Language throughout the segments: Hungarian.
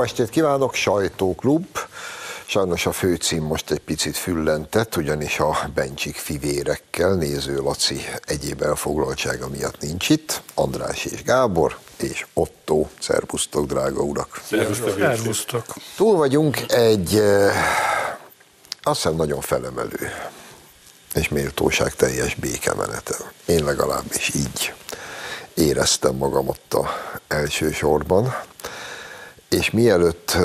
Jó estét kívánok, sajtóklub. Sajnos a főcím most egy picit füllentett, ugyanis a Bencsik fivérekkel néző Laci egyéb elfoglaltsága miatt nincs itt. András és Gábor és Otto. Szervusztok, drága urak! Szervusztok! Túl vagyunk egy, eh, azt hiszem nagyon felemelő és méltóság teljes békemeneten. Én legalábbis így éreztem magam ott a elsősorban. És mielőtt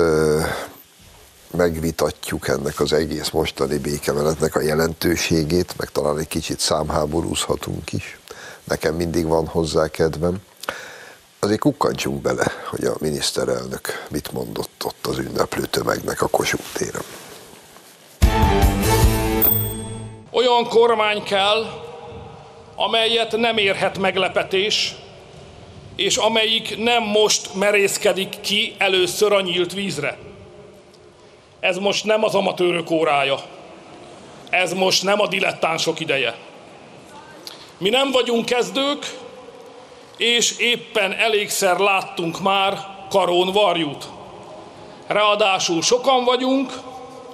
megvitatjuk ennek az egész mostani békemenetnek a jelentőségét, meg talán egy kicsit számháborúzhatunk is, nekem mindig van hozzá kedvem, azért kukkantsunk bele, hogy a miniszterelnök mit mondott ott az ünneplő tömegnek a Kossuth téren. Olyan kormány kell, amelyet nem érhet meglepetés, és amelyik nem most merészkedik ki először a nyílt vízre. Ez most nem az amatőrök órája. Ez most nem a dilettánsok ideje. Mi nem vagyunk kezdők, és éppen elégszer láttunk már karón varjút. Ráadásul sokan vagyunk,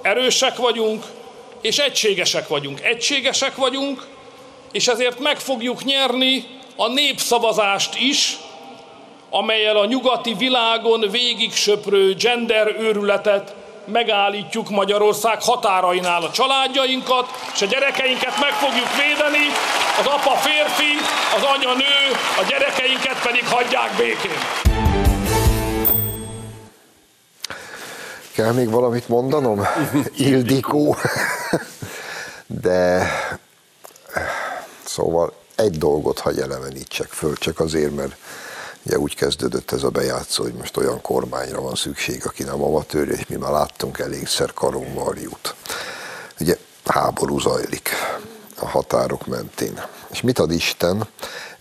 erősek vagyunk, és egységesek vagyunk. Egységesek vagyunk, és ezért meg fogjuk nyerni a népszavazást is, amelyel a nyugati világon végig söprő gender őrületet megállítjuk Magyarország határainál a családjainkat, és a gyerekeinket meg fogjuk védeni, az apa férfi, az anya nő, a gyerekeinket pedig hagyják békén. Kell még valamit mondanom? Ildikó. De szóval egy dolgot hagy elevenítsek föl, csak azért, mert Ugye úgy kezdődött ez a bejátszó, hogy most olyan kormányra van szükség, aki nem amatőr, és mi már láttunk elégszer karonvarjút. Ugye háború zajlik a határok mentén. És mit ad Isten?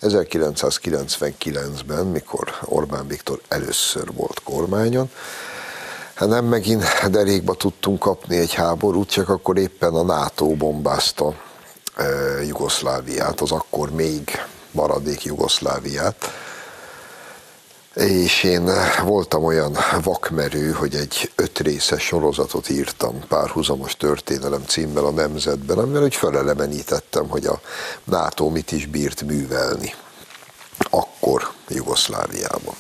1999-ben, mikor Orbán Viktor először volt kormányon, hát nem megint derékba tudtunk kapni egy háborút, csak akkor éppen a NATO bombázta e, Jugoszláviát, az akkor még maradék Jugoszláviát, és én voltam olyan vakmerő, hogy egy öt részes sorozatot írtam párhuzamos történelem címmel a Nemzetben, amivel úgy felelevenítettem, hogy a NATO mit is bírt művelni akkor Jugoszláviában.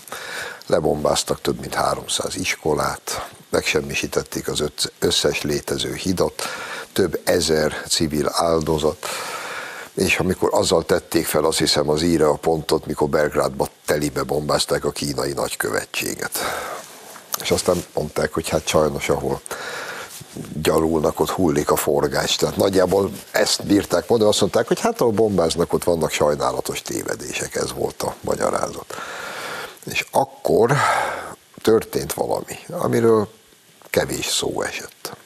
Lebombáztak több mint 300 iskolát, megsemmisítették az összes létező hidat, több ezer civil áldozat, és amikor azzal tették fel, azt hiszem az íre a pontot, mikor Belgrádba telibe bombázták a kínai nagykövetséget. És aztán mondták, hogy hát sajnos, ahol gyalulnak, ott hullik a forgás. Tehát nagyjából ezt bírták mondani, azt mondták, hogy hát ahol bombáznak, ott vannak sajnálatos tévedések, ez volt a magyarázat. És akkor történt valami, amiről kevés szó esett.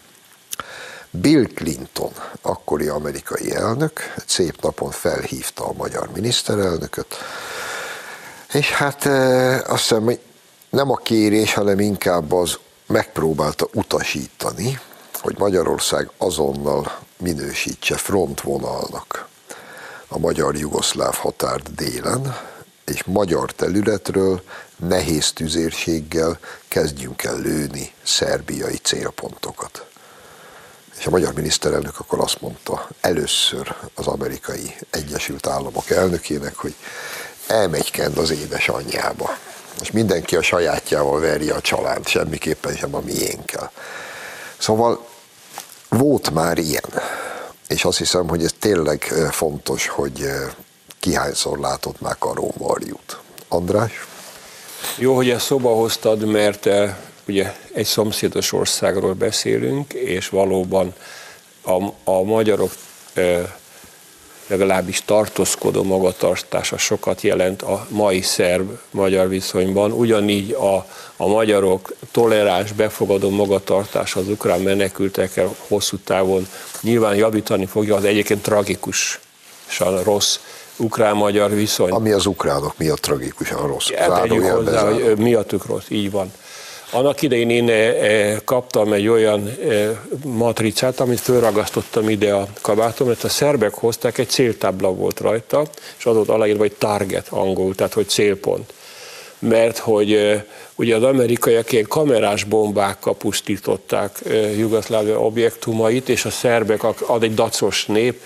Bill Clinton, akkori amerikai elnök, egy szép napon felhívta a magyar miniszterelnököt, és hát e, azt hiszem, hogy nem a kérés, hanem inkább az megpróbálta utasítani, hogy Magyarország azonnal minősítse frontvonalnak a magyar-jugoszláv határt délen, és magyar területről nehéz tüzérséggel kezdjünk el lőni szerbiai célpontokat. És a magyar miniszterelnök akkor azt mondta először az amerikai Egyesült Államok elnökének, hogy elmegy kend az édesanyjába. És mindenki a sajátjával verje a család, semmiképpen sem a miénkkel. Szóval volt már ilyen. És azt hiszem, hogy ez tényleg fontos, hogy kihányszor látott már Karómarjút. András? Jó, hogy ezt szóba hoztad, mert ugye egy szomszédos országról beszélünk, és valóban a, a magyarok legalábbis tartózkodó magatartása sokat jelent a mai szerb-magyar viszonyban. Ugyanígy a, a magyarok toleráns, befogadó magatartása az ukrán menekültekkel hosszú távon nyilván javítani fogja az egyébként tragikus rossz ukrán-magyar viszony. Ami az ukránok miatt tragikusan rossz. Hát hozzá, hogy miattuk rossz, így van. Annak idején én eh, eh, kaptam egy olyan eh, matricát, amit fölragasztottam ide a kabátom, mert a szerbek hozták, egy céltábla volt rajta, és az volt aláírva, hogy target angol, tehát hogy célpont. mert hogy ugye az amerikaiak ilyen kamerás bombákkal pusztították Jugoszlávia objektumait, és a szerbek, az egy dacos nép,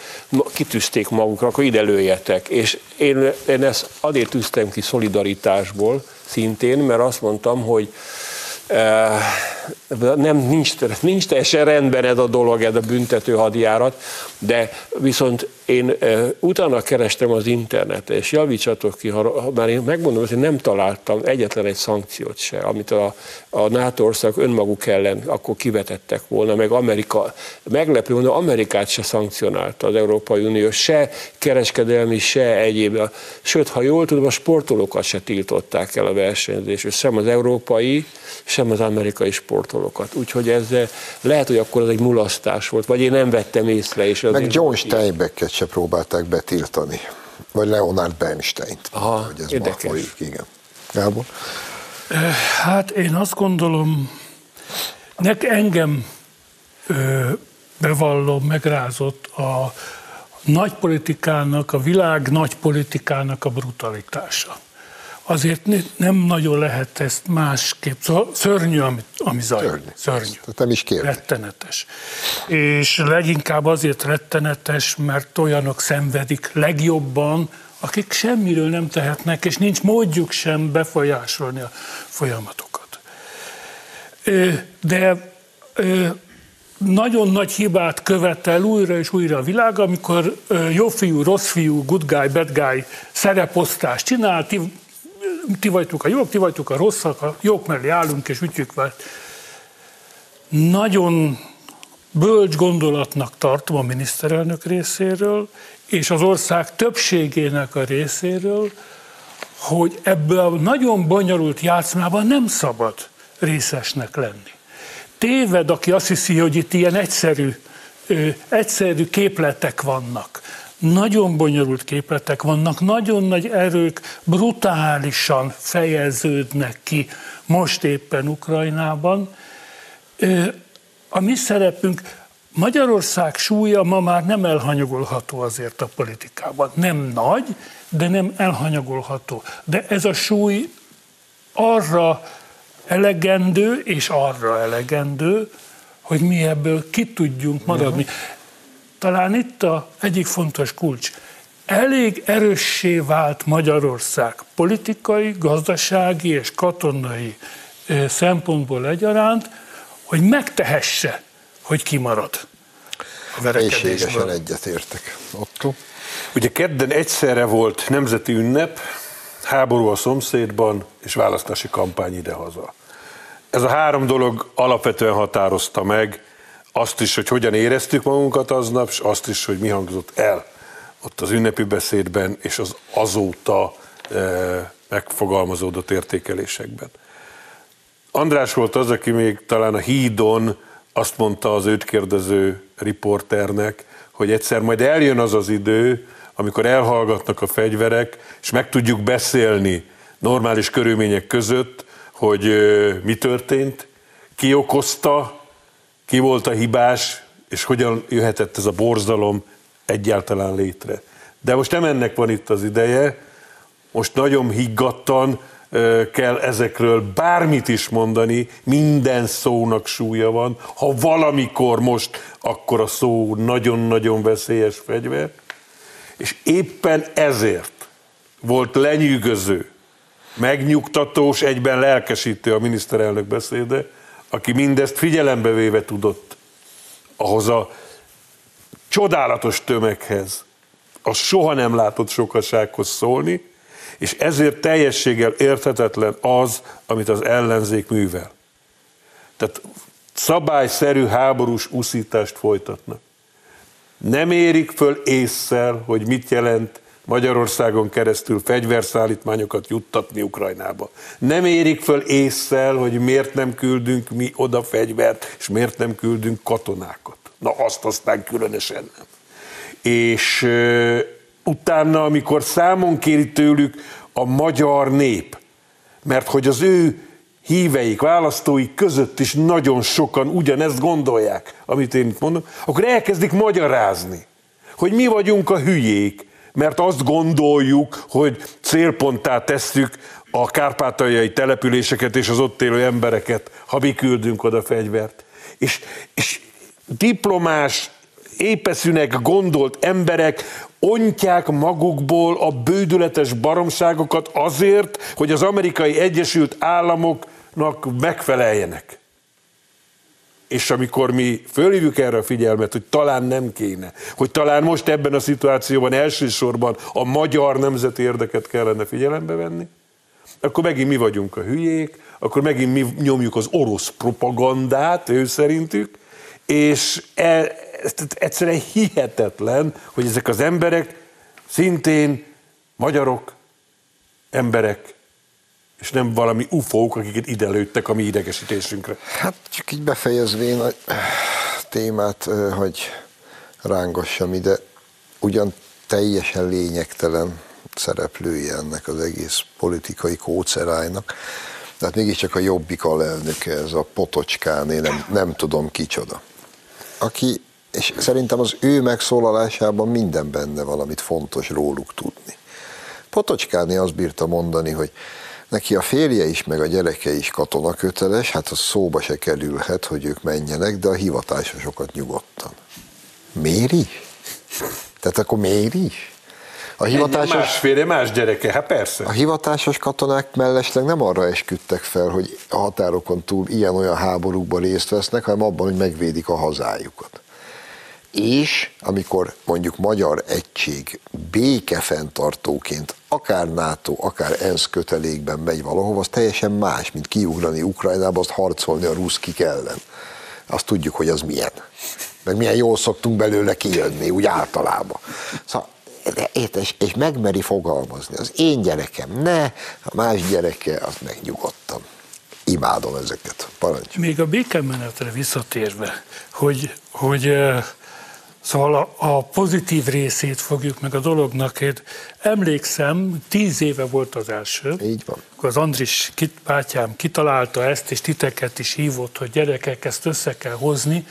kitűzték magukra, akkor ide lőjetek. És én, én ezt azért tűztem ki szolidaritásból szintén, mert azt mondtam, hogy nem, nincs, nincs teljesen rendben ez a dolog, ez a büntető hadjárat, de viszont én utána kerestem az internetet, és javítsatok ki, ha már én megmondom, hogy nem találtam egyetlen egy szankciót se, amit a, a NATO ország önmaguk ellen akkor kivetettek volna, meg Amerika, meglepő mondom, Amerikát se szankcionálta az Európai Unió, se kereskedelmi, se egyéb. Sőt, ha jól tudom, a sportolókat se tiltották el a versenyzésről, sem az európai, sem az amerikai sportolókat. Úgyhogy ez lehet, hogy akkor az egy mulasztás volt, vagy én nem vettem észre. És Meg John Steinbecket se próbálták betiltani, vagy Leonard Bernstein-t. Aha, hogy ez érdekes. Folyik, igen. Gábor? Hát én azt gondolom, nek engem ö, bevallom, megrázott a nagypolitikának, a világ nagypolitikának a brutalitása azért nem nagyon lehet ezt másképp. Szóval szörnyű, ami, ami zajlik. Szörnyű. szörnyű. Nem is kérdez. Rettenetes. És leginkább azért rettenetes, mert olyanok szenvedik legjobban, akik semmiről nem tehetnek, és nincs módjuk sem befolyásolni a folyamatokat. De nagyon nagy hibát követel újra és újra a világ, amikor jó fiú, rossz fiú, good guy, bad guy szereposztást csinál, ti vagytok a jók, ti vagytok a rosszak, a jók mellé állunk és ütjük vele. Nagyon bölcs gondolatnak tartom a miniszterelnök részéről, és az ország többségének a részéről, hogy ebből a nagyon bonyolult játszmában nem szabad részesnek lenni. Téved, aki azt hiszi, hogy itt ilyen egyszerű, egyszerű képletek vannak nagyon bonyolult képletek vannak, nagyon nagy erők brutálisan fejeződnek ki most éppen Ukrajnában. A mi szerepünk, Magyarország súlya ma már nem elhanyagolható azért a politikában. Nem nagy, de nem elhanyagolható. De ez a súly arra elegendő, és arra elegendő, hogy mi ebből ki tudjunk maradni. Talán itt a egyik fontos kulcs. Elég erőssé vált Magyarország politikai, gazdasági és katonai szempontból egyaránt, hogy megtehesse, hogy kimarad verekedésből. egyetértek. Otto? Ugye kedden egyszerre volt nemzeti ünnep, háború a szomszédban és választási kampány idehaza. Ez a három dolog alapvetően határozta meg azt is, hogy hogyan éreztük magunkat aznap, és azt is, hogy mi hangzott el ott az ünnepi beszédben, és az azóta e, megfogalmazódott értékelésekben. András volt az, aki még talán a hídon azt mondta az őt kérdező riporternek, hogy egyszer majd eljön az az idő, amikor elhallgatnak a fegyverek, és meg tudjuk beszélni normális körülmények között, hogy mi történt, ki okozta, ki volt a hibás, és hogyan jöhetett ez a borzalom egyáltalán létre. De most nem ennek van itt az ideje, most nagyon higgadtan kell ezekről bármit is mondani, minden szónak súlya van. Ha valamikor most, akkor a szó nagyon-nagyon veszélyes fegyver. És éppen ezért volt lenyűgöző, megnyugtatós, egyben lelkesítő a miniszterelnök beszéde, aki mindezt figyelembe véve tudott ahhoz a csodálatos tömeghez, a soha nem látott sokasághoz szólni, és ezért teljességgel érthetetlen az, amit az ellenzék művel. Tehát szabályszerű háborús uszítást folytatnak. Nem érik föl észszel, hogy mit jelent Magyarországon keresztül fegyverszállítmányokat juttatni Ukrajnába. Nem érik föl észszel, hogy miért nem küldünk mi oda fegyvert, és miért nem küldünk katonákat. Na azt aztán különösen nem. És uh, utána, amikor számon kéri tőlük a magyar nép, mert hogy az ő híveik, választóik között is nagyon sokan ugyanezt gondolják, amit én itt mondom, akkor elkezdik magyarázni, hogy mi vagyunk a hülyék, mert azt gondoljuk, hogy célponttá tesszük a kárpátaljai településeket és az ott élő embereket, ha mi küldünk oda fegyvert. És, és diplomás, épeszűnek gondolt emberek ontják magukból a bődületes baromságokat azért, hogy az amerikai Egyesült Államoknak megfeleljenek. És amikor mi fölhívjuk erre a figyelmet, hogy talán nem kéne, hogy talán most ebben a szituációban elsősorban a magyar nemzeti érdeket kellene figyelembe venni, akkor megint mi vagyunk a hülyék, akkor megint mi nyomjuk az orosz propagandát, ő szerintük, és e, egyszerűen hihetetlen, hogy ezek az emberek szintén magyarok, emberek, és nem valami ufók, akiket ide lőttek a mi idegesítésünkre. Hát csak így befejezvén a témát, hogy rángassam ide, ugyan teljesen lényegtelen szereplője ennek az egész politikai kócerájnak, de hát mégiscsak a jobbik alelnöke, ez a Potocskáné, nem, nem tudom kicsoda. Aki, és szerintem az ő megszólalásában minden benne valamit fontos róluk tudni. Potocskáné azt bírta mondani, hogy neki a férje is, meg a gyereke is katonaköteles, hát az szóba se kerülhet, hogy ők menjenek, de a hivatásosokat nyugodtan. Miért is? Tehát akkor miért is? A hivatásos, más férje, más gyereke, hát persze. A hivatásos katonák mellesleg nem arra esküdtek fel, hogy a határokon túl ilyen-olyan háborúkban részt vesznek, hanem abban, hogy megvédik a hazájukat. És amikor mondjuk magyar egység békefenntartóként akár NATO, akár ENSZ kötelékben megy valahova, az teljesen más, mint kiugrani Ukrajnába, azt harcolni a ruszkik ellen. Azt tudjuk, hogy az milyen. Meg milyen jól szoktunk belőle kijönni, úgy általában. Szóval de és, és megmeri fogalmazni. Az én gyerekem ne, a más gyereke, az meg nyugodtan. Imádom ezeket. Parancs. Még a békemenetre visszatérve, hogy, hogy Szóval a, a pozitív részét fogjuk meg a dolognak. Én emlékszem, tíz éve volt az első. Így van. Akkor az Andris kit, bátyám kitalálta ezt, és titeket is hívott, hogy gyerekek, ezt össze kell hozni.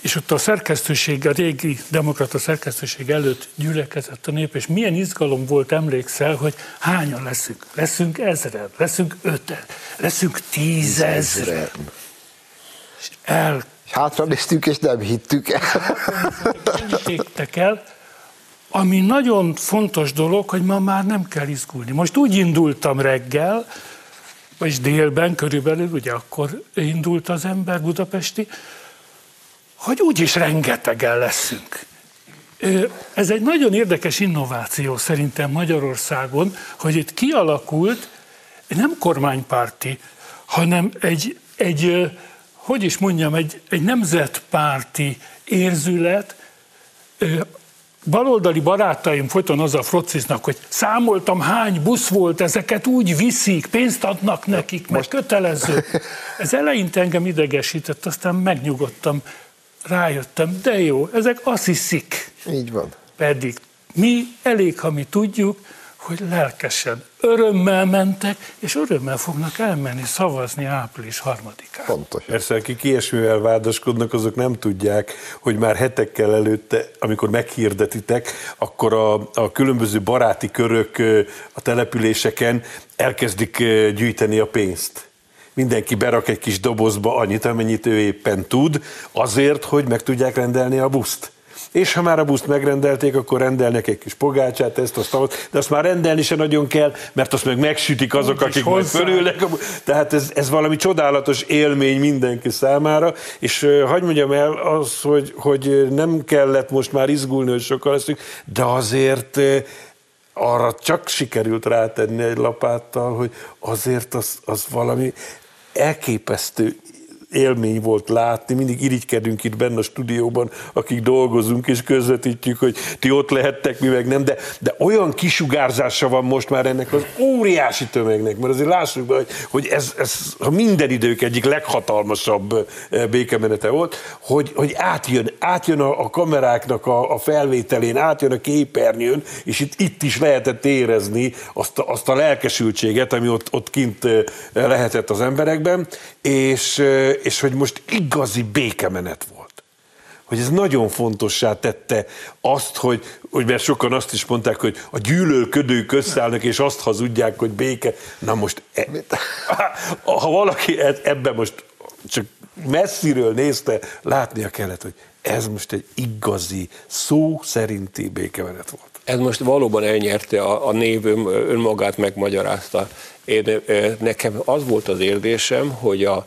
És ott a szerkesztőség, a régi demokrata szerkesztőség előtt gyülekezett a nép, és milyen izgalom volt, emlékszel, hogy hányan leszünk? Leszünk ezren, leszünk öten, leszünk tízezren. És el Hátra néztük, és nem hittük el. el, ami nagyon fontos dolog, hogy ma már nem kell izgulni. Most úgy indultam reggel, vagy délben körülbelül, ugye akkor indult az ember budapesti, hogy úgyis rengetegen leszünk. Ez egy nagyon érdekes innováció szerintem Magyarországon, hogy itt kialakult nem kormánypárti, hanem egy, egy hogy is mondjam, egy, egy nemzetpárti érzület, baloldali barátaim folyton azzal frociznak, hogy számoltam hány busz volt, ezeket úgy viszik, pénzt adnak nekik, meg Most... kötelező. Ez eleinte engem idegesített, aztán megnyugodtam, rájöttem, de jó, ezek azt hiszik. Így van. Pedig mi elég, ha mi tudjuk, hogy lelkesen, örömmel mentek, és örömmel fognak elmenni szavazni április harmadikán. Pontos. Persze, akik ilyesmivel vádaskodnak, azok nem tudják, hogy már hetekkel előtte, amikor meghirdetitek, akkor a, a különböző baráti körök a településeken elkezdik gyűjteni a pénzt mindenki berak egy kis dobozba annyit, amennyit ő éppen tud, azért, hogy meg tudják rendelni a buszt és ha már a buszt megrendelték, akkor rendelnek egy kis pogácsát, ezt, azt, azt, de azt már rendelni se nagyon kell, mert azt meg megsütik azok, akik majd fölülnek. Tehát ez, ez valami csodálatos élmény mindenki számára, és hagyd mondjam el az, hogy, hogy nem kellett most már izgulni, hogy sokkal leszünk, de azért arra csak sikerült rátenni egy lapáttal, hogy azért az, az valami elképesztő élmény volt látni, mindig irigykedünk itt benne a stúdióban, akik dolgozunk és közvetítjük, hogy ti ott lehettek, mi meg nem, de, de olyan kisugárzása van most már ennek az óriási tömegnek, mert azért lássuk be, hogy, hogy ez, ez a minden idők egyik leghatalmasabb eh, békemenete volt, hogy, hogy átjön, átjön a, a kameráknak a, a felvételén, átjön a képernyőn, és itt, itt is lehetett érezni azt a, azt a lelkesültséget, ami ott, ott kint eh, lehetett az emberekben, és, eh, és hogy most igazi békemenet volt. hogy ez nagyon fontossá tette azt, hogy, hogy mert sokan azt is mondták, hogy a gyűlölködők összeállnak, és azt hazudják, hogy béke. Na most, e, ha valaki e, ebben most csak messziről nézte, látnia kellett, hogy ez most egy igazi, szó szerinti békemenet volt. Ez most valóban elnyerte a, a név önmagát megmagyarázta. Én, nekem az volt az érzésem, hogy a,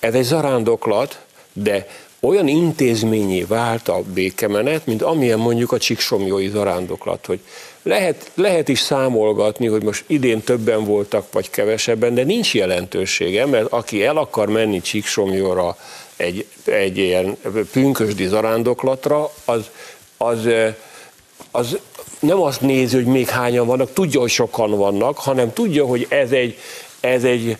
ez egy zarándoklat, de olyan intézményé vált a békemenet, mint amilyen mondjuk a Csíksomjói zarándoklat, hogy lehet, lehet is számolgatni, hogy most idén többen voltak, vagy kevesebben, de nincs jelentősége, mert aki el akar menni Csíksomjóra egy, egy ilyen pünkösdi zarándoklatra, az, az, az nem azt nézi, hogy még hányan vannak, tudja, hogy sokan vannak, hanem tudja, hogy ez egy, ez egy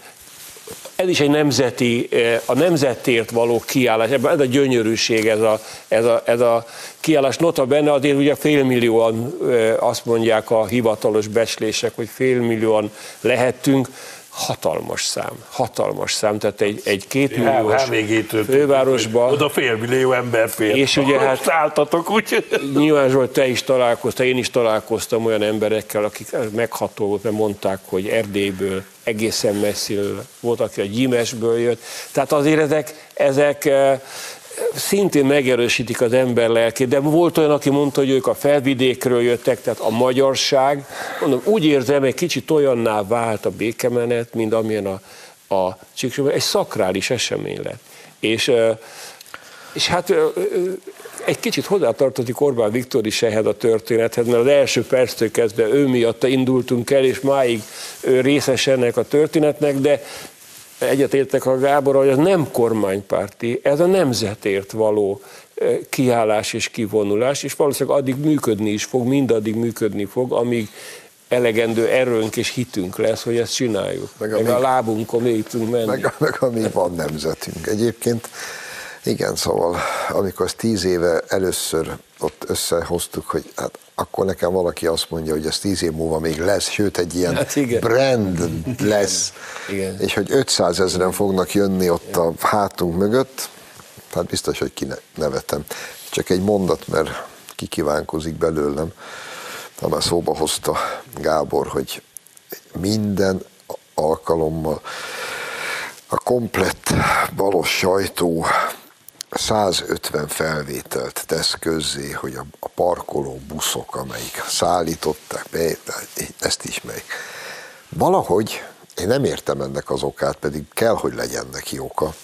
ez is egy nemzeti, eh, a nemzetért való kiállás, ebben ez a gyönyörűség, ez a, ez a, ez a kiállás. Nota benne azért ugye félmillióan eh, azt mondják a hivatalos becslések, hogy félmillióan lehettünk, hatalmas szám, hatalmas szám, tehát egy, egy kétmilliós fővárosba. Oda félmillió ember fél. És ugye hát szálltatok, úgy. Nyilván Zsolt, te is találkoztál, én is találkoztam olyan emberekkel, akik megható volt, mert mondták, hogy Erdélyből egészen messziről volt, aki a Gyimesből jött. Tehát azért ezek, ezek eh, szintén megerősítik az ember lelkét, de volt olyan, aki mondta, hogy ők a felvidékről jöttek, tehát a magyarság, mondom, úgy érzem, egy kicsit olyanná vált a békemenet, mint amilyen a, a Csíksomban, egy szakrális esemény lett. És, és hát egy kicsit hozzátartozik Orbán Viktor is ehhez a történethez, mert az első perctől kezdve ő miatta indultunk el, és máig részes ennek a történetnek, de egyetértek a Gábor, hogy ez nem kormánypárti, ez a nemzetért való kiállás és kivonulás, és valószínűleg addig működni is fog, mindaddig működni fog, amíg elegendő erőnk és hitünk lesz, hogy ezt csináljuk. Meg, meg a lábunkon még tudunk menni. Meg, meg amíg van nemzetünk. Egyébként igen, szóval amikor tíz éve először ott összehoztuk, hogy hát akkor nekem valaki azt mondja, hogy ez tíz év múlva még lesz, sőt egy ilyen hát igen. brand lesz, igen. és hogy 500 ezeren fognak jönni ott a hátunk mögött, hát biztos, hogy kinevetem. Csak egy mondat, mert kikívánkozik belőlem, már szóba hozta Gábor, hogy minden alkalommal a komplett balos sajtó 150 felvételt tesz közzé, hogy a, a parkoló buszok, amelyik szállították be, ezt ismerik. Valahogy én nem értem ennek az okát, pedig kell, hogy legyen neki oka.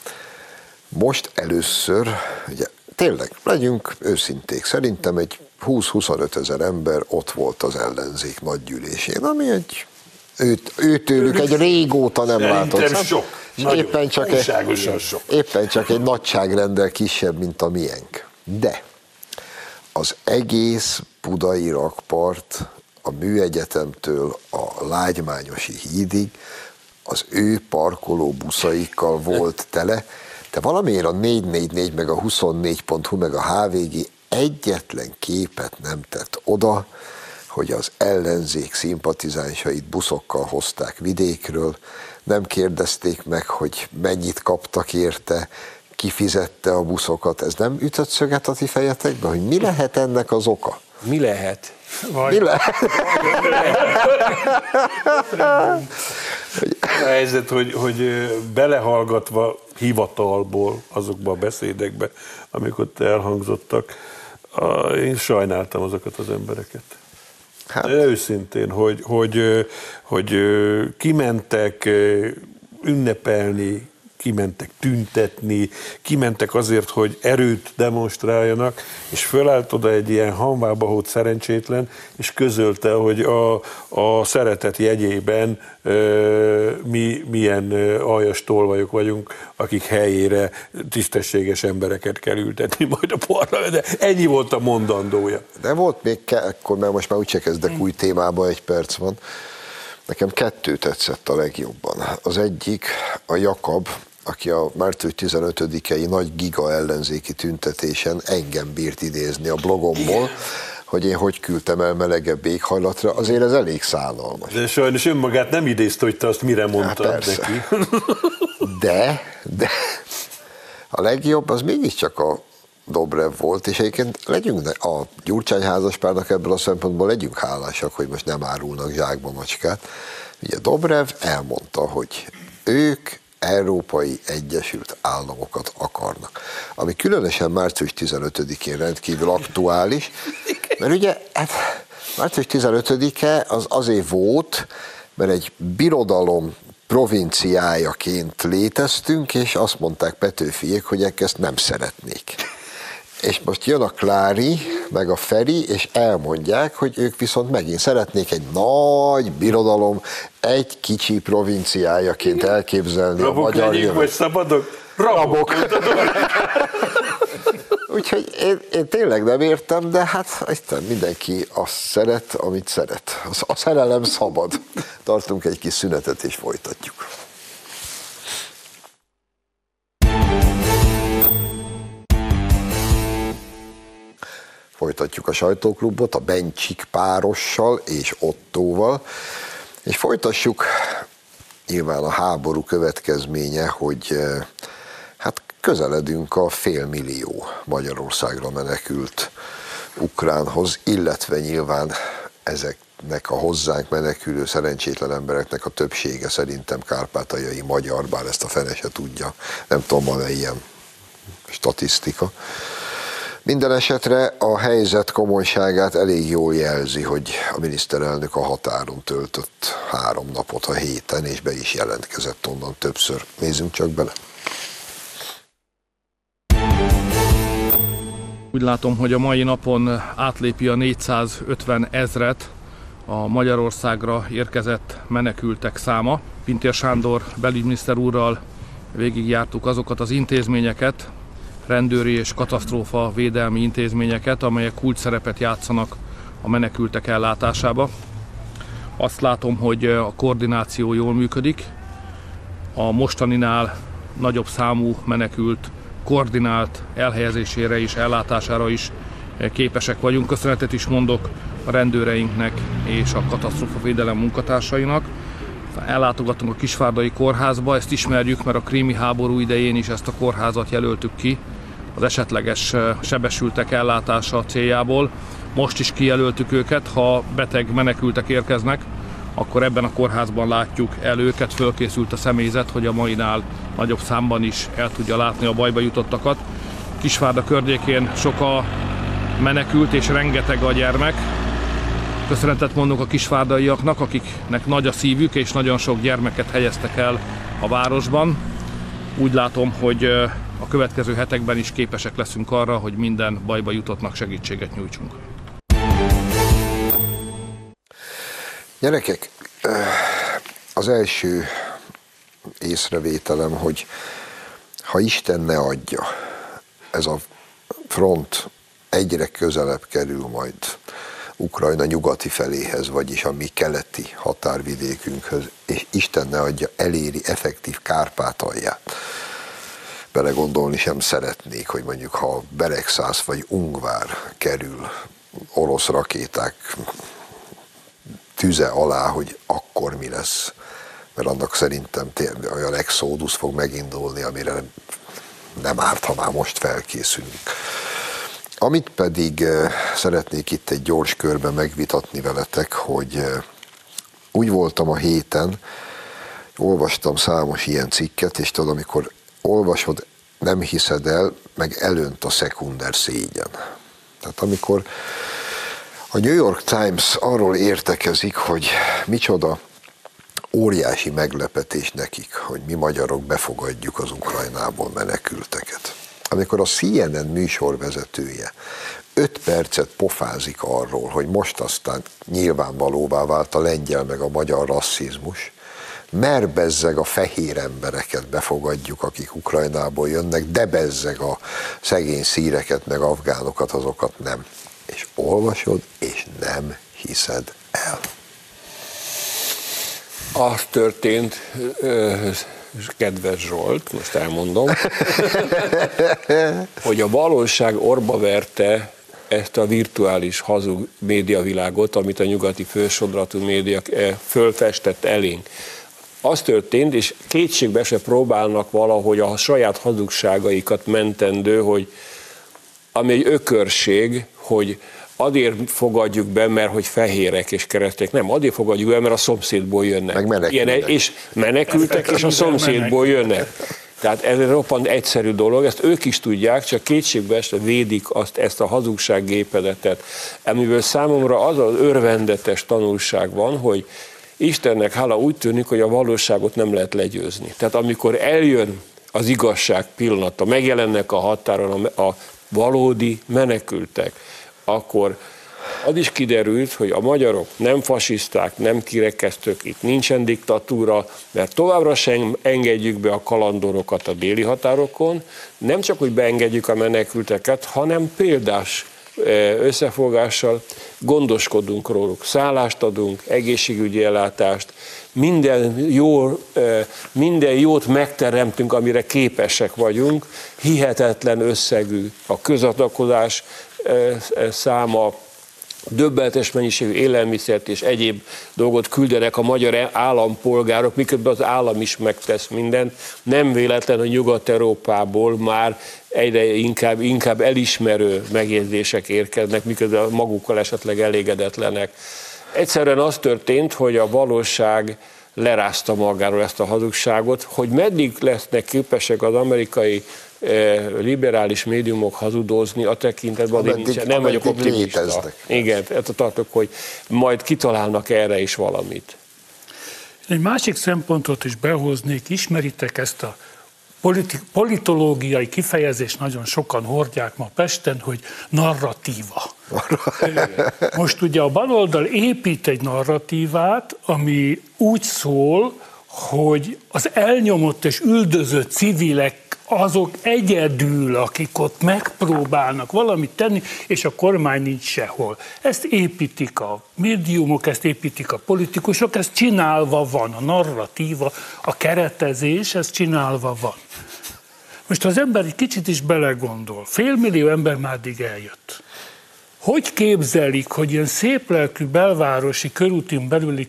Most először, ugye tényleg, legyünk őszinték, szerintem egy 20-25 ezer ember ott volt az ellenzék nagygyűlésén, ami egy őt, őtőlük egy régóta nem látott. sok. éppen csak, egy, éppen csak egy nagyságrendel kisebb, mint a miénk. De az egész budai rakpart a műegyetemtől a lágymányosi hídig az ő parkoló buszaikkal volt tele, de valamiért a 444 meg a 24.hu meg a HVG egyetlen képet nem tett oda, hogy az ellenzék szimpatizánsait buszokkal hozták vidékről, nem kérdezték meg, hogy mennyit kaptak érte, kifizette a buszokat. Ez nem ütött szöget a ti fejetekbe, hogy mi lehet ennek az oka? Mi lehet? Vagy. Mi lehet? a helyzet, hogy, hogy belehallgatva hivatalból azokba a beszédekbe, amik ott elhangzottak, én sajnáltam azokat az embereket. Hát. Őszintén, hogy, hogy, hogy kimentek ünnepelni, kimentek tüntetni, kimentek azért, hogy erőt demonstráljanak, és fölállt oda egy ilyen hamvába hót szerencsétlen, és közölte, hogy a, a szeretet jegyében ö, mi milyen aljas tolvajok vagyunk, akik helyére tisztességes embereket kell ültetni majd a parlamentbe. Ennyi volt a mondandója. De volt még, akkor, mert most már úgyse kezdek új témába, egy perc van. Nekem kettő tetszett a legjobban. Az egyik, a Jakab, aki a március 15-i nagy giga ellenzéki tüntetésen engem bírt idézni a blogomból, hogy én hogy küldtem el melegebb éghajlatra, azért ez elég szánalmas. De sajnos önmagát nem idézte, hogy te azt mire mondtad hát neki. De, de a legjobb az mégiscsak a Dobrev volt, és egyébként legyünk a Gyurcsány házaspárnak ebből a szempontból legyünk hálásak, hogy most nem árulnak zsákba macskát. Ugye Dobrev elmondta, hogy ők Európai Egyesült Államokat akarnak. Ami különösen március 15-én rendkívül aktuális, mert ugye hát március 15-e az azért volt, mert egy birodalom provinciájaként léteztünk, és azt mondták Petőfiék, hogy ezt nem szeretnék. És most jön a Klári, meg a Feri, és elmondják, hogy ők viszont megint szeretnék egy nagy birodalom, egy kicsi provinciájaként elképzelni Rabok a magyar legyünk, vagy szabadok? Rabok. Úgyhogy én, én tényleg nem értem, de hát Isten, mindenki azt szeret, amit szeret. A szerelem szabad. Tartunk egy kis szünetet, és folytatjuk. Folytatjuk a sajtóklubot a Bencsik párossal és Ottóval, és folytassuk nyilván a háború következménye, hogy eh, hát közeledünk a félmillió Magyarországra menekült ukránhoz, illetve nyilván ezeknek a hozzánk menekülő szerencsétlen embereknek a többsége szerintem kárpátaljai magyar, bár ezt a fene se tudja, nem tudom, van-e ilyen statisztika. Minden esetre a helyzet komolyságát elég jól jelzi, hogy a miniszterelnök a határon töltött három napot a héten, és be is jelentkezett onnan többször. Nézzünk csak bele. Úgy látom, hogy a mai napon átlépi a 450 ezret a Magyarországra érkezett menekültek száma. Pintér Sándor belügyminiszter úrral végigjártuk azokat az intézményeket, rendőri és katasztrófa védelmi intézményeket, amelyek kulcs szerepet játszanak a menekültek ellátásába. Azt látom, hogy a koordináció jól működik. A mostaninál nagyobb számú menekült koordinált elhelyezésére és ellátására is képesek vagyunk. Köszönetet is mondok a rendőreinknek és a katasztrófa védelem munkatársainak. Ellátogatunk a Kisvárdai kórházba, ezt ismerjük, mert a krími háború idején is ezt a kórházat jelöltük ki az esetleges sebesültek ellátása céljából. Most is kijelöltük őket, ha beteg menekültek érkeznek, akkor ebben a kórházban látjuk el őket, fölkészült a személyzet, hogy a mainál nagyobb számban is el tudja látni a bajba jutottakat. Kisvárda környékén sok a menekült és rengeteg a gyermek. Köszönetet mondunk a kisvárdaiaknak, akiknek nagy a szívük és nagyon sok gyermeket helyeztek el a városban. Úgy látom, hogy a következő hetekben is képesek leszünk arra, hogy minden bajba jutottnak segítséget nyújtsunk. Gyerekek, az első észrevételem, hogy ha Isten ne adja, ez a front egyre közelebb kerül majd Ukrajna nyugati feléhez, vagyis a mi keleti határvidékünkhöz, és Isten ne adja, eléri effektív Kárpátalját belegondolni sem szeretnék, hogy mondjuk ha Beregszász vagy Ungvár kerül orosz rakéták tüze alá, hogy akkor mi lesz. Mert annak szerintem olyan exodus fog megindulni, amire nem árt, ha már most felkészülünk. Amit pedig eh, szeretnék itt egy gyors körben megvitatni veletek, hogy eh, úgy voltam a héten, olvastam számos ilyen cikket, és tudod, amikor olvasod, nem hiszed el, meg elönt a szekunder szégyen. Tehát amikor a New York Times arról értekezik, hogy micsoda óriási meglepetés nekik, hogy mi magyarok befogadjuk az Ukrajnából menekülteket. Amikor a CNN műsorvezetője öt percet pofázik arról, hogy most aztán nyilvánvalóvá vált a lengyel meg a magyar rasszizmus, mert bezzeg a fehér embereket befogadjuk, akik Ukrajnából jönnek, de bezzeg a szegény szíreket, meg afgánokat, azokat nem. És olvasod, és nem hiszed el. Az történt, kedves Zsolt, most elmondom, hogy a valóság orba verte ezt a virtuális hazug médiavilágot, amit a nyugati fősodratú média fölfestett elénk az történt, és kétségbe se próbálnak valahogy a saját hazugságaikat mentendő, hogy ami egy ökörség, hogy azért fogadjuk be, mert hogy fehérek és kereszték. Nem, azért fogadjuk be, mert a szomszédból jönnek. Meg menekültek. Ilyen, és menekültek, és a szomszédból jönnek. Tehát ez egy roppant egyszerű dolog, ezt ők is tudják, csak kétségbe este védik azt, ezt a hazugsággépedetet, amiből számomra az az örvendetes tanulság van, hogy Istennek hála úgy tűnik, hogy a valóságot nem lehet legyőzni. Tehát amikor eljön az igazság pillanata, megjelennek a határon a, valódi menekültek, akkor az is kiderült, hogy a magyarok nem fasiszták, nem kirekesztők, itt nincsen diktatúra, mert továbbra sem engedjük be a kalandorokat a déli határokon, nem csak, hogy beengedjük a menekülteket, hanem példás összefogással gondoskodunk róluk, szállást adunk, egészségügyi ellátást, minden, jó, minden jót megteremtünk, amire képesek vagyunk, hihetetlen összegű a közadakozás száma, döbbeltes mennyiségű élelmiszert és egyéb dolgot küldenek a magyar állampolgárok, miközben az állam is megtesz mindent. Nem véletlen, hogy Nyugat-Európából már egyre inkább, inkább elismerő megjegyzések érkeznek, miközben magukkal esetleg elégedetlenek. Egyszerűen az történt, hogy a valóság lerázta magáról ezt a hazugságot, hogy meddig lesznek képesek az amerikai liberális médiumok hazudozni a tekintetben, Ameddig- nincs, nem vagyok optimista. léteznek. Igen, ezt tartok, hogy majd kitalálnak erre is valamit. Egy másik szempontot is behoznék, ismeritek ezt a politi- politológiai kifejezést, nagyon sokan hordják ma Pesten, hogy narratíva. Most ugye a baloldal épít egy narratívát, ami úgy szól, hogy az elnyomott és üldözött civilek azok egyedül, akik ott megpróbálnak valamit tenni, és a kormány nincs sehol. Ezt építik a médiumok, ezt építik a politikusok, ez csinálva van, a narratíva, a keretezés, ez csinálva van. Most az ember egy kicsit is belegondol, félmillió ember már eddig eljött. Hogy képzelik, hogy ilyen szép lelkű belvárosi körútin belüli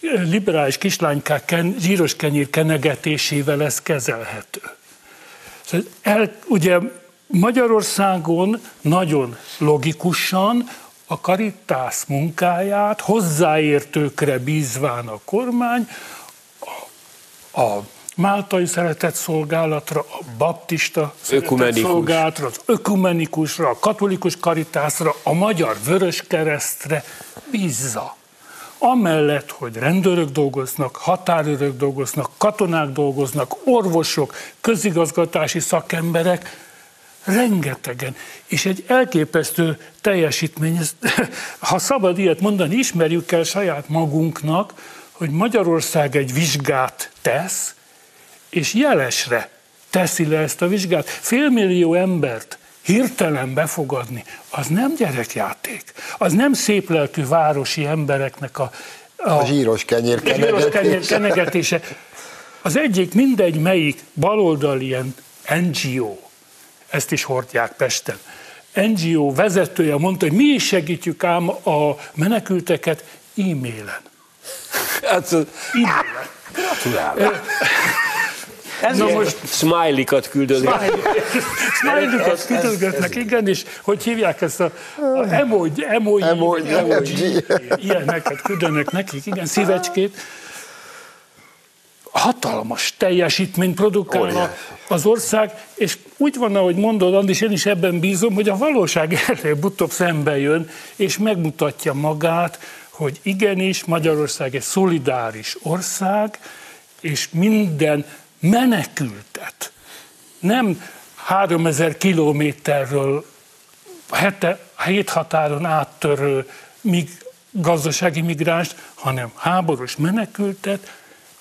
liberális kislánykák ken, zsíros kenyér kenegetésével ez kezelhető? Szóval el, ugye Magyarországon nagyon logikusan a karitász munkáját hozzáértőkre bízván a kormány a, a Máltai Szeretett Szolgálatra, a Baptista Szeretett. Szolgálatra, az Ökumenikusra, a Katolikus Karitászra, a Magyar Vöröskeresztre bízza. Amellett, hogy rendőrök dolgoznak, határőrök dolgoznak, katonák dolgoznak, orvosok, közigazgatási szakemberek, rengetegen. És egy elképesztő teljesítmény, ha szabad ilyet mondani, ismerjük el saját magunknak, hogy Magyarország egy vizsgát tesz, és jelesre teszi le ezt a vizsgát. Félmillió embert hirtelen befogadni, az nem gyerekjáték. Az nem szép lelkű városi embereknek a, A zsíros kenyér a zsíros kenyér kenegetés. kenegetése. Az egyik mindegy melyik baloldali ilyen NGO, ezt is hordják Pesten, NGO vezetője mondta, hogy mi is segítjük ám a menekülteket e-mailen. Hát, E-mailen. Ez Na ilyen- most smiley-kat küldözik. smiley-kat küldözgetnek, igen, és hogy hívják ezt a, a emoji, emoji, Emoji, emoji, ilyeneket küldenek nekik, igen, szívecskét. Hatalmas teljesítményt produkál a- Óriási. az ország, és úgy van, ahogy mondod, Andis, én is ebben bízom, hogy a valóság előbb-utóbb szembe jön, és megmutatja magát, hogy igenis Magyarország egy szolidáris ország, és minden menekültet, nem 3000 kilométerről hete, hét határon áttörő mig, gazdasági migránst, hanem háborús menekültet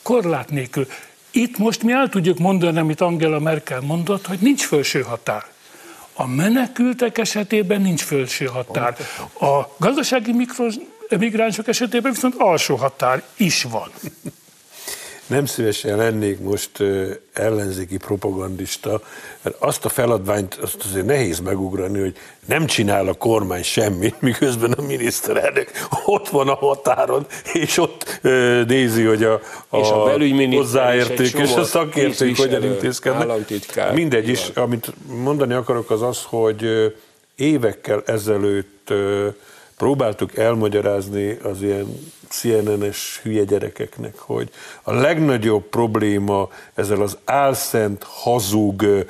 korlát nélkül. Itt most mi el tudjuk mondani, amit Angela Merkel mondott, hogy nincs felső határ. A menekültek esetében nincs felső határ. A gazdasági mikro, migránsok esetében viszont alsó határ is van. Nem szívesen lennék most ellenzéki propagandista, mert azt a feladványt azt azért nehéz megugrani, hogy nem csinál a kormány semmit, miközben a miniszterelnök ott van a határon, és ott nézi, hogy a, a, és a hozzáérték és a szakértők hogyan intézkednek. Mindegy is, amit mondani akarok az az, hogy évekkel ezelőtt próbáltuk elmagyarázni az ilyen CNN-es hülye gyerekeknek, hogy a legnagyobb probléma ezzel az álszent, hazug,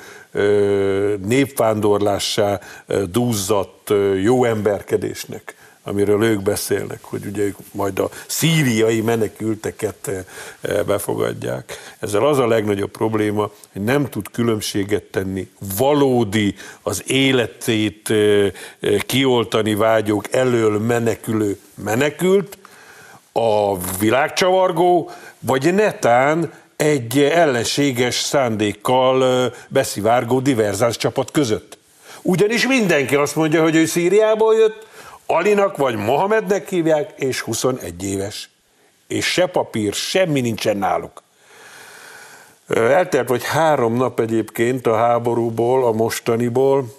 népvándorlássá dúzzadt jó emberkedésnek amiről ők beszélnek, hogy ugye ők majd a szíriai menekülteket eh, befogadják. Ezzel az a legnagyobb probléma, hogy nem tud különbséget tenni valódi az életét eh, eh, kioltani vágyók elől menekülő menekült, a világcsavargó, vagy netán egy ellenséges szándékkal beszivárgó diverzáns csapat között. Ugyanis mindenki azt mondja, hogy ő Szíriából jött, Alinak vagy Mohamednek hívják, és 21 éves. És se papír, semmi nincsen náluk. Eltelt vagy három nap egyébként a háborúból, a mostaniból,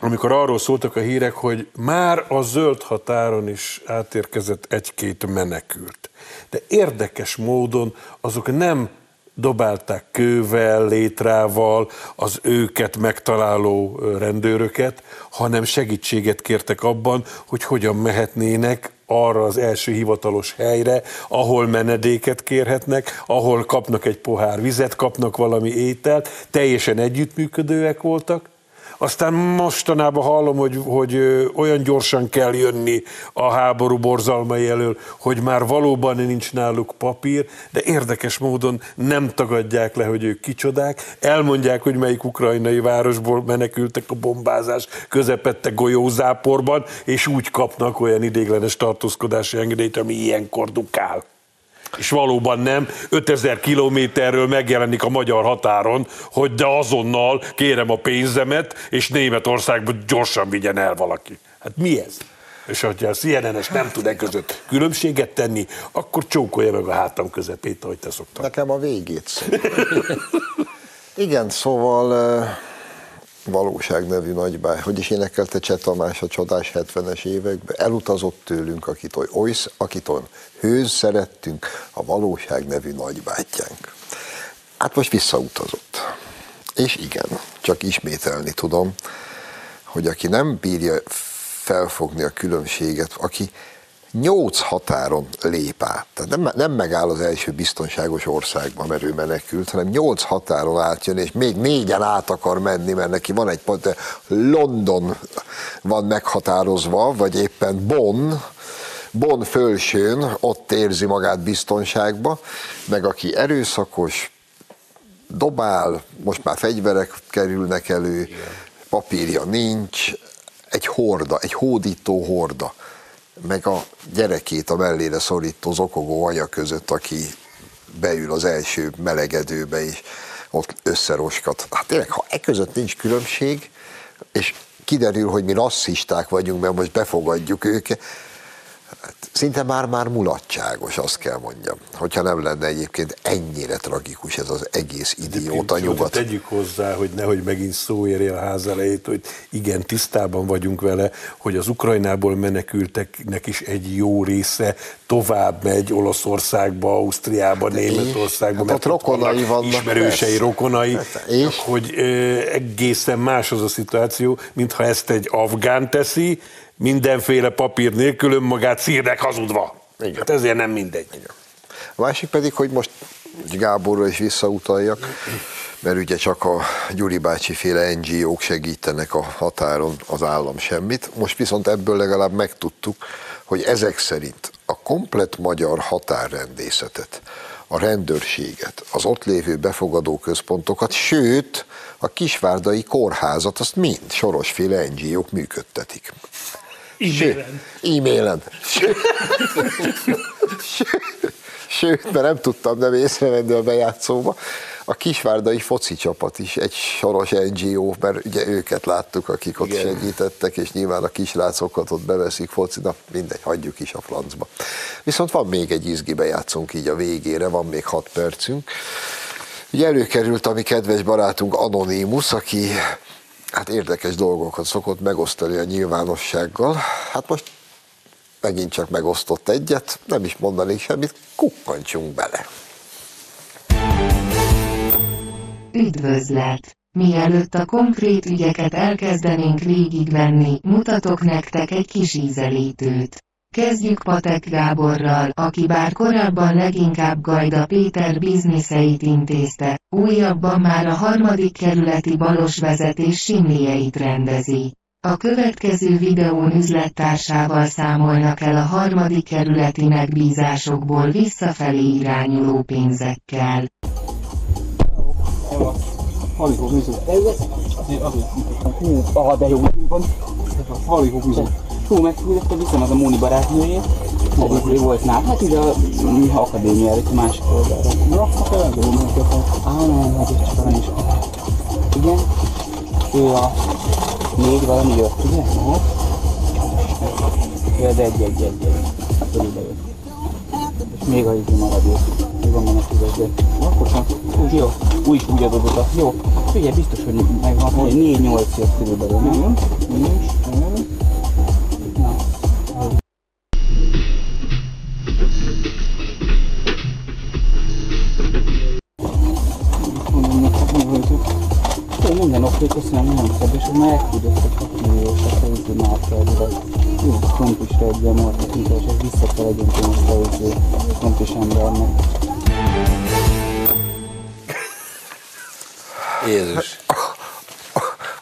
amikor arról szóltak a hírek, hogy már a zöld határon is átérkezett egy-két menekült. De érdekes módon azok nem dobálták kővel, létrával az őket megtaláló rendőröket, hanem segítséget kértek abban, hogy hogyan mehetnének arra az első hivatalos helyre, ahol menedéket kérhetnek, ahol kapnak egy pohár vizet, kapnak valami ételt, teljesen együttműködőek voltak, aztán mostanában hallom, hogy, hogy olyan gyorsan kell jönni a háború borzalmai elől, hogy már valóban nincs náluk papír, de érdekes módon nem tagadják le, hogy ők kicsodák, elmondják, hogy melyik ukrajnai városból menekültek a bombázás közepette golyózáporban, és úgy kapnak olyan idéglenes tartózkodási engedélyt, ami ilyenkor dukál és valóban nem, 5000 kilométerről megjelenik a magyar határon, hogy de azonnal kérem a pénzemet, és Németországba gyorsan vigyen el valaki. Hát mi ez? És ha a CNN-es nem tud e között különbséget tenni, akkor csókolja meg a hátam közepét, ahogy te szoktad. Nekem a végét szó. Igen, szóval valóság nevű nagybáj, hogy is énekelte Cseh Tamás a csodás 70-es években, elutazott tőlünk, akit oly, oly, akit oly hőz szerettünk, a valóság nevű nagybátyánk. Hát most visszautazott. És igen, csak ismételni tudom, hogy aki nem bírja felfogni a különbséget, aki nyolc határon lép át. Tehát nem, nem megáll az első biztonságos országban, mert ő menekült, hanem nyolc határon átjön, és még négyen át akar menni, mert neki van egy pont, London van meghatározva, vagy éppen Bonn, Bonn fölsőn, ott érzi magát biztonságba, meg aki erőszakos, dobál, most már fegyverek kerülnek elő, papírja nincs, egy horda, egy hódító horda meg a gyerekét a mellére szorító zokogó anya között, aki beül az első melegedőbe, és ott összeroskat. Hát tényleg, ha e között nincs különbség, és kiderül, hogy mi rasszisták vagyunk, mert most befogadjuk őket, szinte már-már mulatságos, azt kell mondjam. Hogyha nem lenne egyébként ennyire tragikus ez az egész idióta nyugat. Tegyük hozzá, hogy nehogy megint szó érje a ház elejét, hogy igen, tisztában vagyunk vele, hogy az Ukrajnából menekülteknek is egy jó része tovább megy Olaszországba, Ausztriába, Németországba, hát mert rokonai vannak, ismerősei, persze. rokonai, hát, és? hogy egészen más az a szituáció, mintha ezt egy afgán teszi, mindenféle papír nélkül önmagát szírnek hazudva. Igen. Hát ezért nem mindegy. Igen. A másik pedig, hogy most Gáborra is visszautaljak, mert ugye csak a Gyuri bácsi féle NGO-k segítenek a határon az állam semmit. Most viszont ebből legalább megtudtuk, hogy ezek szerint a komplet magyar határrendészetet, a rendőrséget, az ott lévő befogadó központokat, sőt, a kisvárdai kórházat, azt mind sorosféle NGO-k működtetik. E-mailen. E-mailen. Sőt, mert nem tudtam nem észrevenni a bejátszóba. a kisvárdai foci csapat is egy soros NGO, mert ugye őket láttuk, akik ott Igen. segítettek, és nyilván a kisrácokat ott beveszik foci, na mindegy, hagyjuk is a francba. Viszont van még egy izgibe játszunk így a végére, van még hat percünk. Ugye előkerült a mi kedves barátunk Anonymous, aki hát érdekes dolgokat szokott megosztani a nyilvánossággal. Hát most megint csak megosztott egyet, nem is mondanék semmit, kukkantsunk bele. Üdvözlet! Mielőtt a konkrét ügyeket elkezdenénk végigvenni, mutatok nektek egy kis ízelítőt. Kezdjük Patek Gáborral, aki bár korábban leginkább Gajda Péter bizniszeit intézte, újabban már a harmadik kerületi balos vezetés simlieit rendezi. A következő videón üzlettársával számolnak el a harmadik kerületi megbízásokból visszafelé irányuló pénzekkel. Halihó műző. Ah, de jó, van. Halihó műző. Hú, meg akkor viszem az a Móni barátnőjét. Ő volt nál. Hát ide a akadémiára, itt a másik oldalra. Na, akkor elgondolom, hogy Á, nem, hát ez csak arany is. Igen. Ő a négy valami jött, ugye? Aha. Ő az egy, egy, egy, egy. Körülbelül. És még a izé maradék. Még van benne tízes, akkor sem. Úgy jó. Úgy is úgy adod Jó. Figyelj, biztos, hogy megvan, hogy 4-8 jött körülbelül, nem? Nincs. Na. Oké, köszönöm, nagyon szebb, és már elküldött egy 6 milliós a márkára. Jó, krumplisra egy ilyen marketing, és ez vissza kell egyébként a fejlődő krumplis embernek. Jézus.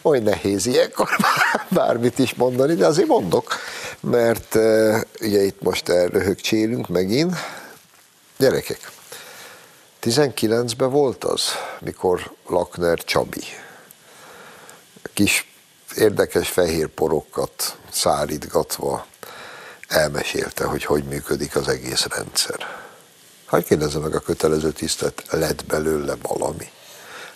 Oly nehéz ilyenkor bármit is mondani, de azért mondok, mert uh, ugye itt most elröhögcsélünk megint. Gyerekek, 19-ben volt az, mikor Lakner Csabi kis érdekes fehér porokat szárítgatva elmesélte, hogy hogy működik az egész rendszer. Hogy kérdezze meg a kötelező tisztet, lett belőle valami?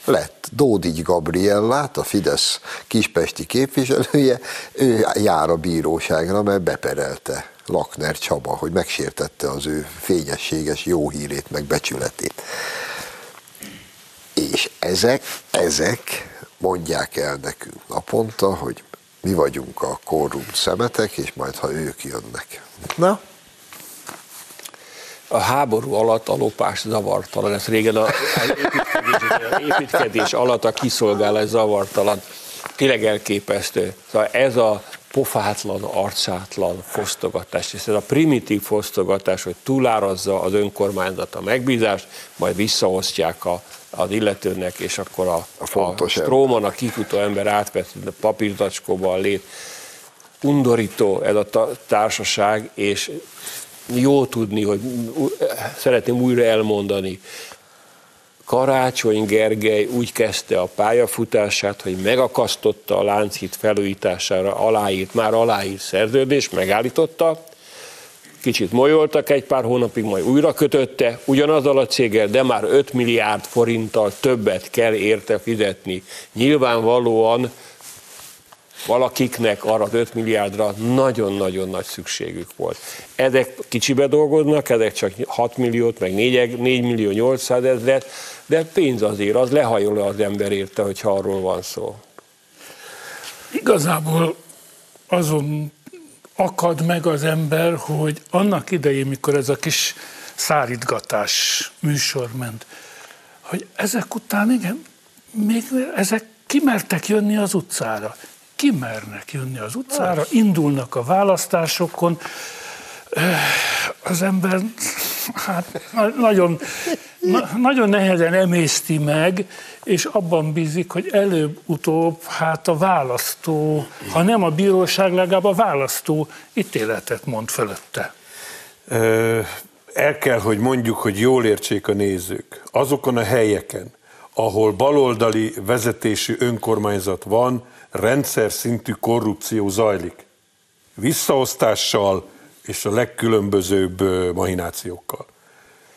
Lett. Dódigy Gabriellát, a Fidesz kispesti képviselője, ő jár a bíróságra, mert beperelte Lakner Csaba, hogy megsértette az ő fényességes jó hírét, meg becsületét. És ezek, ezek mondják el nekünk naponta, hogy mi vagyunk a korrupt szemetek, és majd ha ők jönnek. Na? A háború alatt a lopás zavartalan, ez régen a, építkezés, építkezés alatt a kiszolgálás zavartalan. Tényleg elképesztő. Szóval ez a pofátlan, arcátlan fosztogatás, és ez a primitív fosztogatás, hogy túlárazza az önkormányzat a megbízást, majd visszaosztják a az illetőnek, és akkor a, a, a stróman, a kifutó ember átvett a papírtacskóba a lét. Undorító ez a társaság, és jó tudni, hogy szeretném újra elmondani, Karácsony Gergely úgy kezdte a pályafutását, hogy megakasztotta a Lánchíd felújítására aláírt, már aláírt szerződés, megállította, kicsit molyoltak egy pár hónapig, majd újra kötötte, ugyanazzal a céggel, de már 5 milliárd forinttal többet kell érte fizetni. Nyilvánvalóan valakiknek arra az 5 milliárdra nagyon-nagyon nagy szükségük volt. Ezek kicsibe dolgoznak, ezek csak 6 milliót, meg 4, 4 millió 800 ezret, de pénz azért, az lehajol az ember érte, hogyha arról van szó. Igazából azon akad meg az ember, hogy annak idején, mikor ez a kis szárítgatás műsor ment, hogy ezek után, igen, még ezek kimertek jönni az utcára. Kimernek jönni az utcára, indulnak a választásokon, az ember hát nagyon, na, nagyon nehezen emészti meg, és abban bízik, hogy előbb-utóbb hát a választó, ha nem a bíróság, legalább a választó ítéletet mond fölötte. El kell, hogy mondjuk, hogy jól értsék a nézők. Azokon a helyeken, ahol baloldali vezetésű önkormányzat van, rendszer szintű korrupció zajlik. Visszaosztással és a legkülönbözőbb mahinációkkal.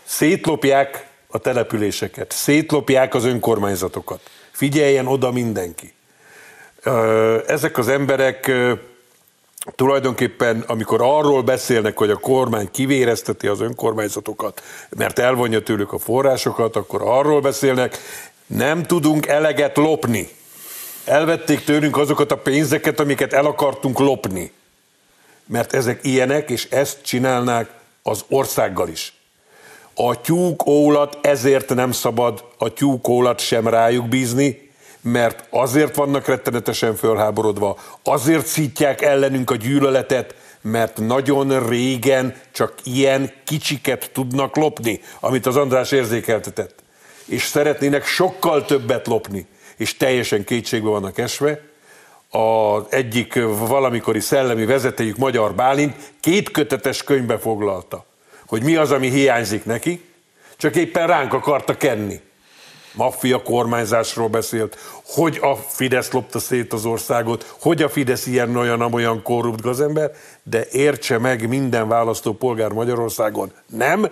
Szétlopják a településeket, szétlopják az önkormányzatokat. Figyeljen oda mindenki. Ezek az emberek tulajdonképpen, amikor arról beszélnek, hogy a kormány kivérezteti az önkormányzatokat, mert elvonja tőlük a forrásokat, akkor arról beszélnek, nem tudunk eleget lopni. Elvették tőlünk azokat a pénzeket, amiket el akartunk lopni. Mert ezek ilyenek, és ezt csinálnák az országgal is. A tyúkólat ezért nem szabad a tyúkólat sem rájuk bízni, mert azért vannak rettenetesen fölháborodva, azért szítják ellenünk a gyűlöletet, mert nagyon régen csak ilyen kicsiket tudnak lopni, amit az András érzékeltetett. És szeretnének sokkal többet lopni, és teljesen kétségbe vannak esve. Az egyik valamikori szellemi vezetőjük, Magyar Bálint, két kötetes könyvbe foglalta, hogy mi az, ami hiányzik neki, csak éppen ránk akarta kenni maffia kormányzásról beszélt, hogy a Fidesz lopta szét az országot, hogy a Fidesz ilyen olyan olyan korrupt gazember, de értse meg minden választópolgár Magyarországon. Nem,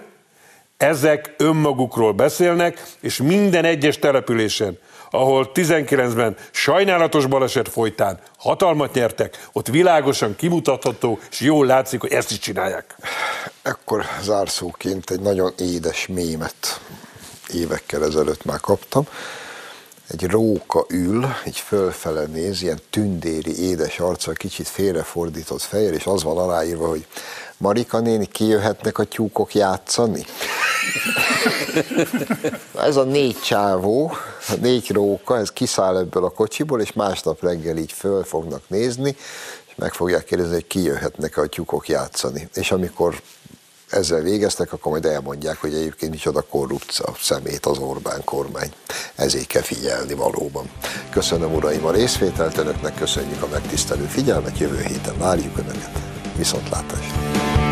ezek önmagukról beszélnek, és minden egyes településen, ahol 19-ben sajnálatos baleset folytán hatalmat nyertek, ott világosan kimutatható, és jól látszik, hogy ezt is csinálják. Ekkor zárszóként egy nagyon édes mémet évekkel ezelőtt már kaptam. Egy róka ül, így fölfele néz, ilyen tündéri, édes arccal, kicsit félrefordított fejjel, és az van aláírva, hogy Marika néni, kijöhetnek a tyúkok játszani? ez a négy csávó, a négy róka, ez kiszáll ebből a kocsiból, és másnap reggel így föl fognak nézni, és meg fogják kérdezni, hogy kijöhetnek a tyúkok játszani. És amikor ezzel végeztek, akkor majd elmondják, hogy egyébként micsoda korrupcia szemét az Orbán kormány. Ezért kell figyelni valóban. Köszönöm uraim a részvételt, önöknek köszönjük a megtisztelő figyelmet, jövő héten várjuk önöket. Viszontlátásra!